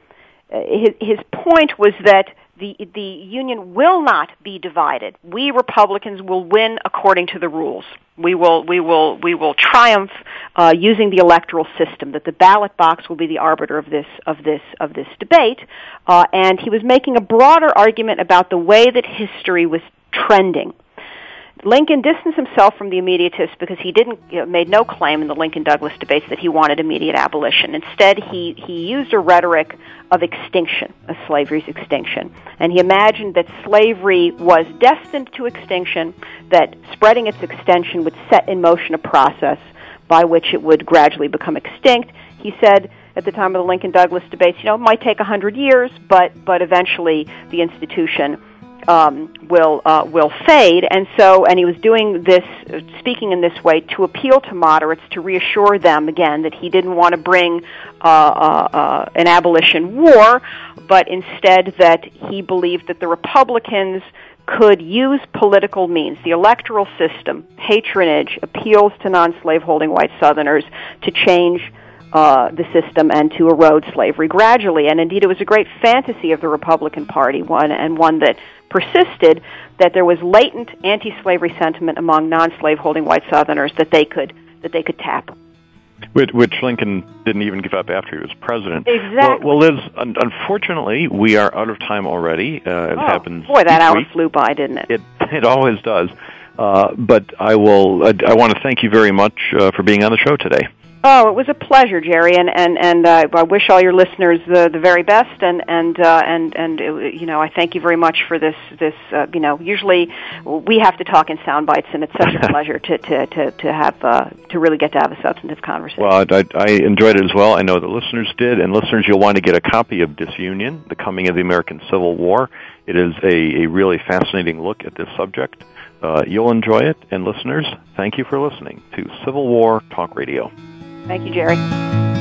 Speaker 10: his his point was that the the union will not be divided. We Republicans will win according to the rules. We will we will we will triumph uh, using the electoral system. That the ballot box will be the arbiter of this of this of this debate. Uh, and he was making a broader argument about the way that history was trending. Lincoln distanced himself from the immediatists because he didn't you know, made no claim in the Lincoln Douglas debates that he wanted immediate abolition. Instead, he he used a rhetoric of extinction, of slavery's extinction, and he imagined that slavery was destined to extinction, that spreading its extension would set in motion a process by which it would gradually become extinct. He said at the time of the Lincoln Douglas debates, you know, it might take a hundred years, but but eventually the institution um, will uh, will fade, and so and he was doing this, speaking in this way to appeal to moderates to reassure them again that he didn't want to bring uh, uh, uh, an abolition war, but instead that he believed that the Republicans could use political means, the electoral system, patronage, appeals to non-slaveholding white Southerners to change uh, the system and to erode slavery gradually. And indeed, it was a great fantasy of the Republican Party, one and one that persisted that there was latent anti-slavery sentiment among non-slaveholding white Southerners that they could that they could tap.
Speaker 1: Which, which Lincoln didn't even give up after he was president.
Speaker 10: Exactly.
Speaker 1: Well, well Liz, un- unfortunately, we are out of time already. Uh, it
Speaker 10: oh,
Speaker 1: happens.
Speaker 10: Boy, that hour
Speaker 1: week.
Speaker 10: flew by, didn't it?
Speaker 1: It it always does. Uh, but I will. I, I want to thank you very much uh, for being on the show today.
Speaker 10: Oh, it was a pleasure, Jerry, and and and uh, I wish all your listeners the the very best, and and uh, and and uh, you know I thank you very much for this this uh, you know usually we have to talk in sound bites, and it's such a pleasure to to to to have uh, to really get to have a substantive conversation.
Speaker 1: Well, I, I enjoyed it as well. I know the listeners did, and listeners, you'll want to get a copy of Disunion: The Coming of the American Civil War. It is a, a really fascinating look at this subject. Uh, you'll enjoy it, and listeners, thank you for listening to Civil War Talk Radio.
Speaker 10: Thank you, Jerry.